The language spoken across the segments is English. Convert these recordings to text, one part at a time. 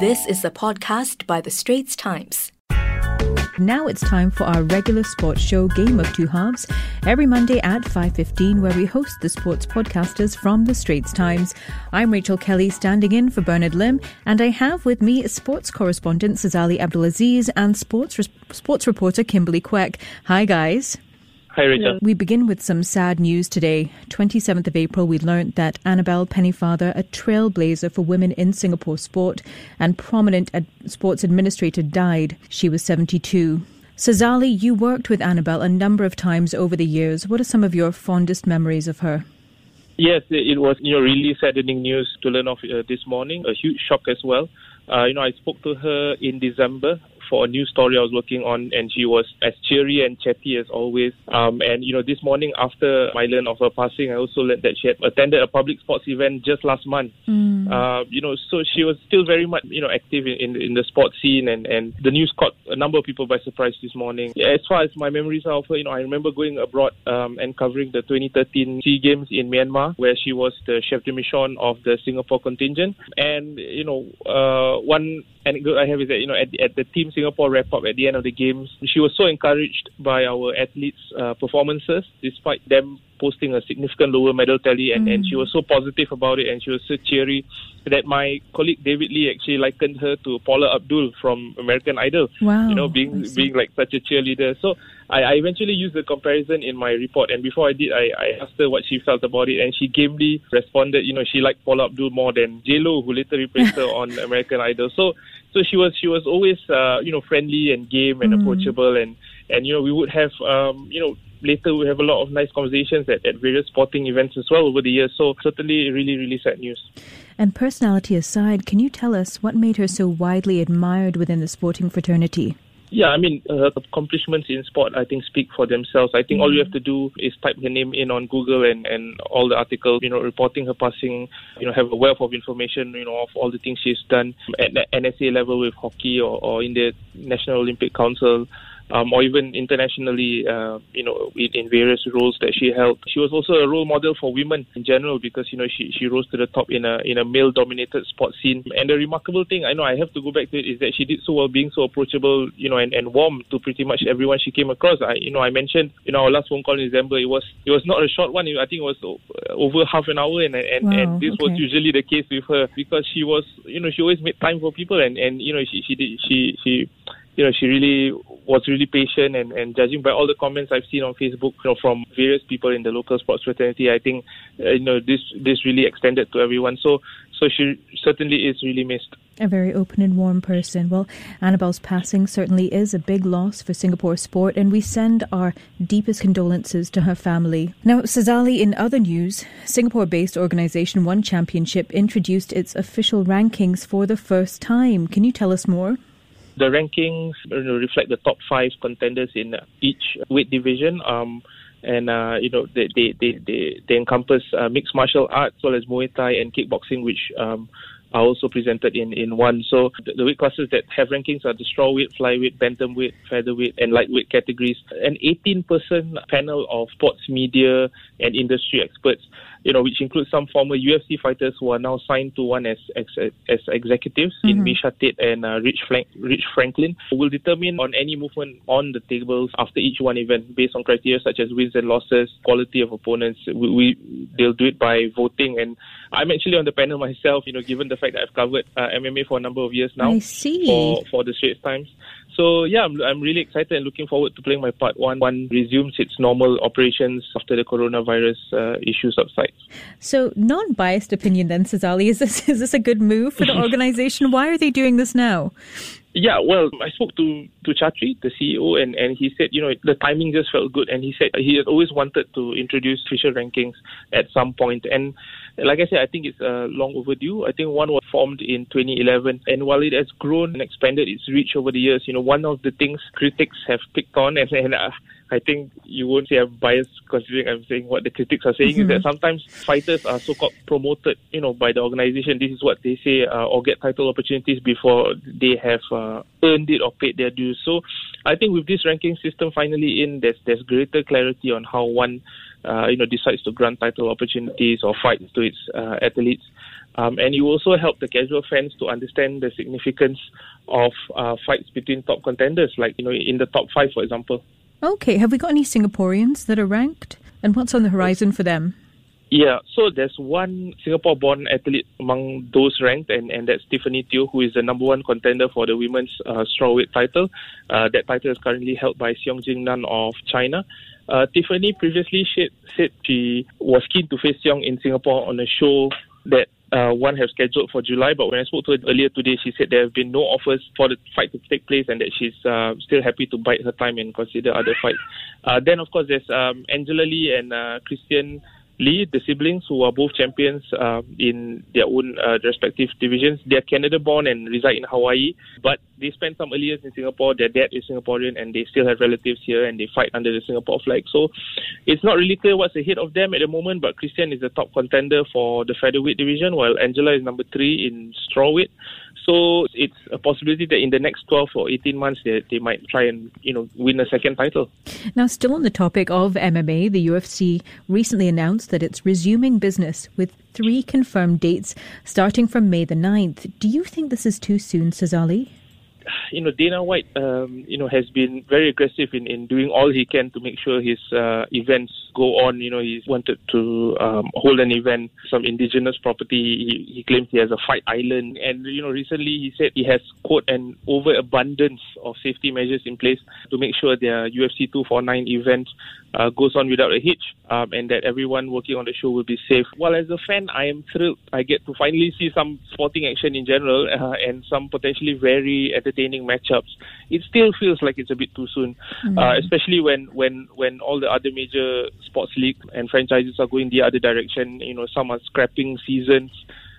This is a podcast by The Straits Times. Now it's time for our regular sports show Game of Two Halves every Monday at 5:15 where we host the sports podcasters from the Straits Times. I'm Rachel Kelly standing in for Bernard Lim and I have with me sports correspondent Sazali Abdul Aziz and sports sports reporter Kimberly Kwek. Hi guys. Hi, Rachel. We begin with some sad news today. 27th of April, we learned that Annabel Pennefather, a trailblazer for women in Singapore sport and prominent ad- sports administrator, died. She was 72. Sazali, you worked with Annabel a number of times over the years. What are some of your fondest memories of her? Yes, it was you know really saddening news to learn of uh, this morning. A huge shock as well. Uh, you know, I spoke to her in December for a new story I was working on, and she was as cheery and chatty as always. Um, and you know, this morning after I learned of her passing, I also learned that she had attended a public sports event just last month. Mm. Uh, you know, so she was still very much you know active in in, in the sports scene, and and the news caught a number of people by surprise this morning. As far as my memories are of her, you know, I remember going abroad um, and covering the 2013 SEA Games in Myanmar, where she was the chef de mission of the Singapore contingent, and you know, uh, one anecdote I have is that you know at, at the team Singapore wrap up at the end of the games, she was so encouraged by our athletes' uh, performances, despite them posting a significant lower medal tally, and, mm. and she was so positive about it, and she was so cheery that my colleague David Lee actually likened her to Paula Abdul from American Idol. Wow, you know, being being like such a cheerleader. So I, I eventually used the comparison in my report, and before I did, I, I asked her what she felt about it, and she gamely responded, you know, she liked Paula Abdul more than J Lo, who later replaced her on American Idol. So so she was she was always uh, you know friendly and game and mm. approachable, and and you know we would have um, you know later we have a lot of nice conversations at, at various sporting events as well over the years. So certainly really, really sad news. And personality aside, can you tell us what made her so widely admired within the sporting fraternity? Yeah, I mean, her accomplishments in sport, I think, speak for themselves. I think mm all you have to do is type her name in on Google and, and all the articles, you know, reporting her passing, you know, have a wealth of information, you know, of all the things she's done at the NSA level with hockey or, or in the National Olympic Council um, or even internationally, uh, you know, in, in, various roles that she held. She was also a role model for women in general because you know she, she rose to the top in a in a male-dominated sports scene. And the remarkable thing, I know I have to go back to it, is that she did so well, being so approachable, you know, and, and warm to pretty much everyone she came across. I, you know, I mentioned in our last phone call in December, it was it was not a short one. I think it was over half an hour, and and, wow, and this okay. was usually the case with her because she was, you know, she always made time for people, and and you know, she she did she she you know, she really was really patient and, and judging by all the comments I've seen on Facebook, you know, from various people in the local sports fraternity, I think, uh, you know, this this really extended to everyone. So so she certainly is really missed. A very open and warm person. Well, Annabel's passing certainly is a big loss for Singapore sport, and we send our deepest condolences to her family. Now, Sazali, in other news, Singapore based organization One Championship introduced its official rankings for the first time. Can you tell us more? The rankings reflect the top five contenders in each weight division. Um, and uh, you know they they they they, they encompass uh, mixed martial arts as well as Muay Thai and kickboxing, which um, are also presented in, in one. So the, the weight classes that have rankings are the strawweight, flyweight, bantamweight, featherweight, and lightweight categories. An 18-person panel of sports media and industry experts you know, which includes some former UFC fighters who are now signed to one as as, as executives mm-hmm. in Miesha Tate and uh, Rich, Frank, Rich Franklin, will determine on any movement on the tables after each one event based on criteria such as wins and losses, quality of opponents. We, we they'll do it by voting, and I'm actually on the panel myself. You know, given the fact that I've covered uh, MMA for a number of years now, I see for for the Straits Times. So yeah, I'm, I'm really excited and looking forward to playing my part. One one resumes its normal operations after the coronavirus uh, issue subsides. So non-biased opinion then, Sazali, is this is this a good move for the organization? Why are they doing this now? Yeah, well, I spoke to to Chatri, the CEO, and, and he said, you know, the timing just felt good, and he said he had always wanted to introduce official rankings at some point. point, and like I said, I think it's uh, long overdue. I think one was formed in 2011, and while it has grown and expanded its reach over the years, you know, one of the things critics have picked on, and, and uh, I think you won't say I'm biased considering I'm saying what the critics are saying mm-hmm. is that mm-hmm. sometimes fighters are so-called promoted, you know, by the organization. This is what they say, uh, or get title opportunities before they have uh, earned it or paid their dues. So I think with this ranking system finally in, there's there's greater clarity on how one uh, you know, decides to grant title opportunities or fights to its uh, athletes. Um, and you also help the casual fans to understand the significance of uh, fights between top contenders, like you know in the top five, for example. Okay, have we got any Singaporeans that are ranked? And what's on the horizon for them? Yeah, so there's one Singapore born athlete among those ranked, and, and that's Tiffany Teo, who is the number one contender for the women's uh, strawweight title. Uh, that title is currently held by Xiong Jing Nan of China. Uh, Tiffany previously said, she was keen to face Xiong in Singapore on a show that uh, one have scheduled for July. But when I spoke to her earlier today, she said there have been no offers for the fight to take place and that she's uh, still happy to bide her time and consider other fights. Uh, then, of course, there's um, Angela Lee and uh, Christian Lee, the siblings who are both champions uh, in their own uh, respective divisions. They are Canada born and reside in Hawaii, but they spent some early years in Singapore. Their dad is Singaporean and they still have relatives here and they fight under the Singapore flag. So it's not really clear what's ahead of them at the moment, but Christian is the top contender for the featherweight division, while Angela is number three in strawweight. So it's a possibility that in the next 12 or 18 months they, they might try and you know win a second title. Now, still on the topic of MMA, the UFC recently announced that it's resuming business with three confirmed dates starting from May the 9th. Do you think this is too soon, Sazali? You know, Dana White, um, you know, has been very aggressive in, in doing all he can to make sure his uh, events go on. You know, he's wanted to um, hold an event, some indigenous property. He, he claims he has a fight island. And, you know, recently he said he has, quote, an overabundance of safety measures in place to make sure their UFC 249 event uh, goes on without a hitch um, and that everyone working on the show will be safe. Well, as a fan, I am thrilled. I get to finally see some sporting action in general uh, and some potentially very entertaining matchups. It still feels like it's a bit too soon, mm-hmm. uh, especially when, when, when all the other major sports leagues and franchises are going the other direction. You know, some are scrapping seasons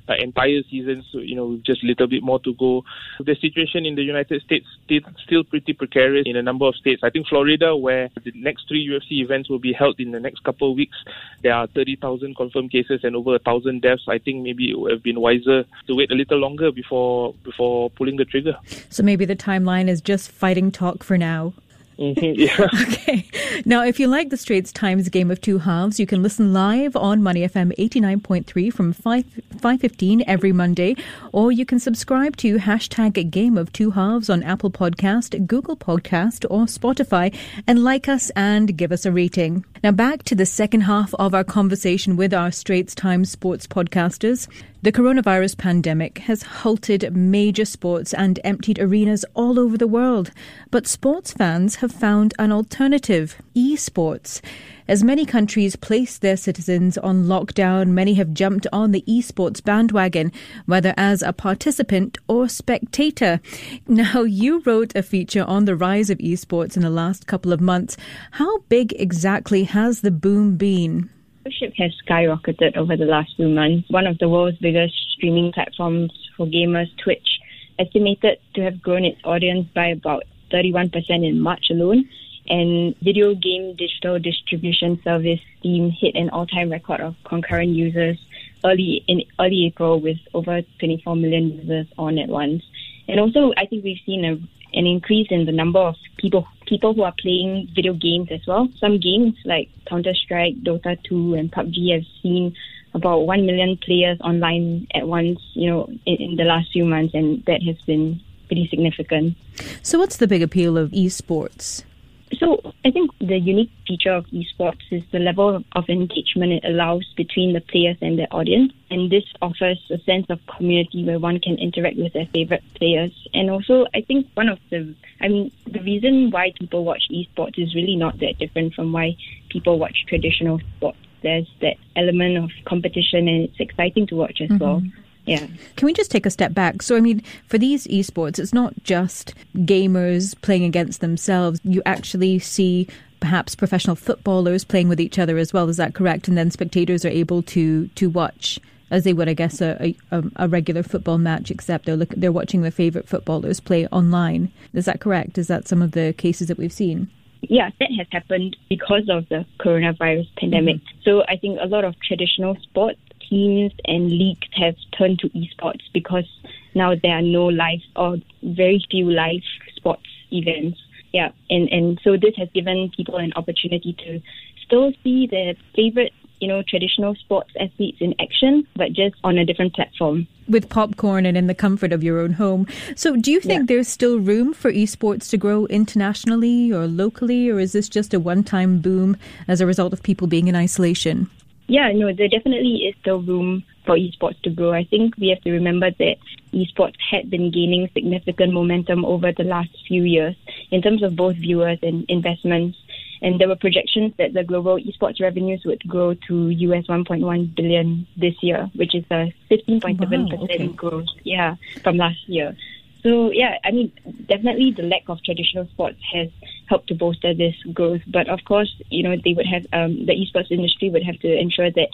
uh, entire seasons, so, you know, with just a little bit more to go. The situation in the United States is still pretty precarious in a number of states. I think Florida, where the next three UFC events will be held in the next couple of weeks, there are 30,000 confirmed cases and over a thousand deaths. I think maybe it would have been wiser to wait a little longer before before pulling the trigger. So maybe the timeline is just fighting talk for now. Mm-hmm, yeah. okay. Now, if you like the Straits Times Game of Two Halves, you can listen live on Money FM 89.3 from 5, 5.15 every Monday, or you can subscribe to hashtag Game of Two Halves on Apple Podcast, Google Podcast, or Spotify, and like us and give us a rating. Now, back to the second half of our conversation with our Straits Times sports podcasters. The coronavirus pandemic has halted major sports and emptied arenas all over the world. But sports fans have found an alternative esports. As many countries place their citizens on lockdown, many have jumped on the esports bandwagon, whether as a participant or spectator. Now, you wrote a feature on the rise of esports in the last couple of months. How big exactly has the boom been? Viewership has skyrocketed over the last few months. One of the world's biggest streaming platforms for gamers, Twitch, estimated to have grown its audience by about 31% in March alone. And video game digital distribution service Steam hit an all-time record of concurrent users early in early April with over 24 million users on at once. And also, I think we've seen a an increase in the number of people people who are playing video games as well. Some games like Counter Strike, Dota 2, and PUBG have seen about one million players online at once. You know, in, in the last few months, and that has been pretty significant. So, what's the big appeal of esports? So I think the unique feature of esports is the level of engagement it allows between the players and their audience. And this offers a sense of community where one can interact with their favorite players. And also, I think one of the, I mean, the reason why people watch esports is really not that different from why people watch traditional sports. There's that element of competition and it's exciting to watch as mm-hmm. well. Yeah. Can we just take a step back? So, I mean, for these esports, it's not just gamers playing against themselves. You actually see perhaps professional footballers playing with each other as well. Is that correct? And then spectators are able to to watch as they would, I guess, a, a, a regular football match, except they're look, they're watching their favorite footballers play online. Is that correct? Is that some of the cases that we've seen? Yeah, that has happened because of the coronavirus pandemic. Mm-hmm. So I think a lot of traditional sports teams and leagues have turned to esports because now there are no live or very few live sports events. Yeah, and, and so this has given people an opportunity to still see their favorite you know, traditional sports athletes in action, but just on a different platform. With popcorn and in the comfort of your own home. So, do you think yeah. there's still room for esports to grow internationally or locally, or is this just a one time boom as a result of people being in isolation? Yeah, no, there definitely is still room for esports to grow. I think we have to remember that esports had been gaining significant momentum over the last few years in terms of both viewers and investments. And there were projections that the global esports revenues would grow to US 1.1 billion this year, which is a 15.7% wow, okay. growth, yeah, from last year. So yeah, I mean, definitely the lack of traditional sports has helped to bolster this growth. But of course, you know, they would have um, the esports industry would have to ensure that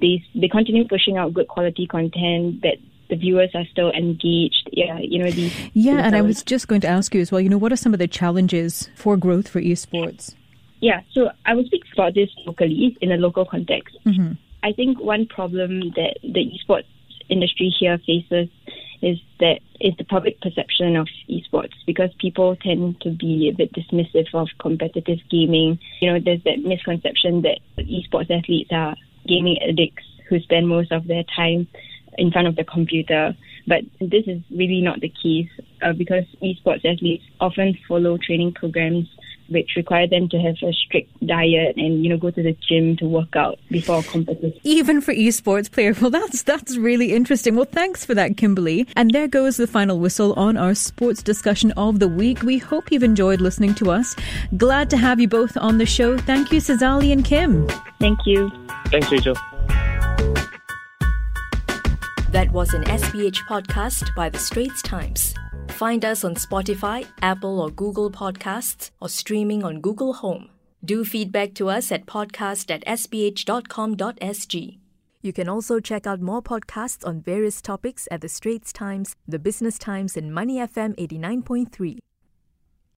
they they continue pushing out good quality content that the viewers are still engaged. Yeah, you know these. Yeah, and I was just going to ask you as well. You know, what are some of the challenges for growth for esports? Yeah, so I will speak about this locally in a local context. Mm-hmm. I think one problem that the esports industry here faces is that is the public perception of esports because people tend to be a bit dismissive of competitive gaming. You know, there's that misconception that esports athletes are gaming addicts who spend most of their time in front of the computer. But this is really not the case uh, because esports athletes often follow training programs which require them to have a strict diet and you know go to the gym to work out before competition. Even for esports player, well, that's that's really interesting. Well, thanks for that, Kimberly. And there goes the final whistle on our sports discussion of the week. We hope you've enjoyed listening to us. Glad to have you both on the show. Thank you, Sazali and Kim. Thank you. Thanks, Rachel. That was an SPH podcast by The Straits Times. Find us on Spotify, Apple or Google Podcasts, or streaming on Google Home. Do feedback to us at podcast at sph.com.sg. You can also check out more podcasts on various topics at The Straits Times, The Business Times, and Money FM 89.3.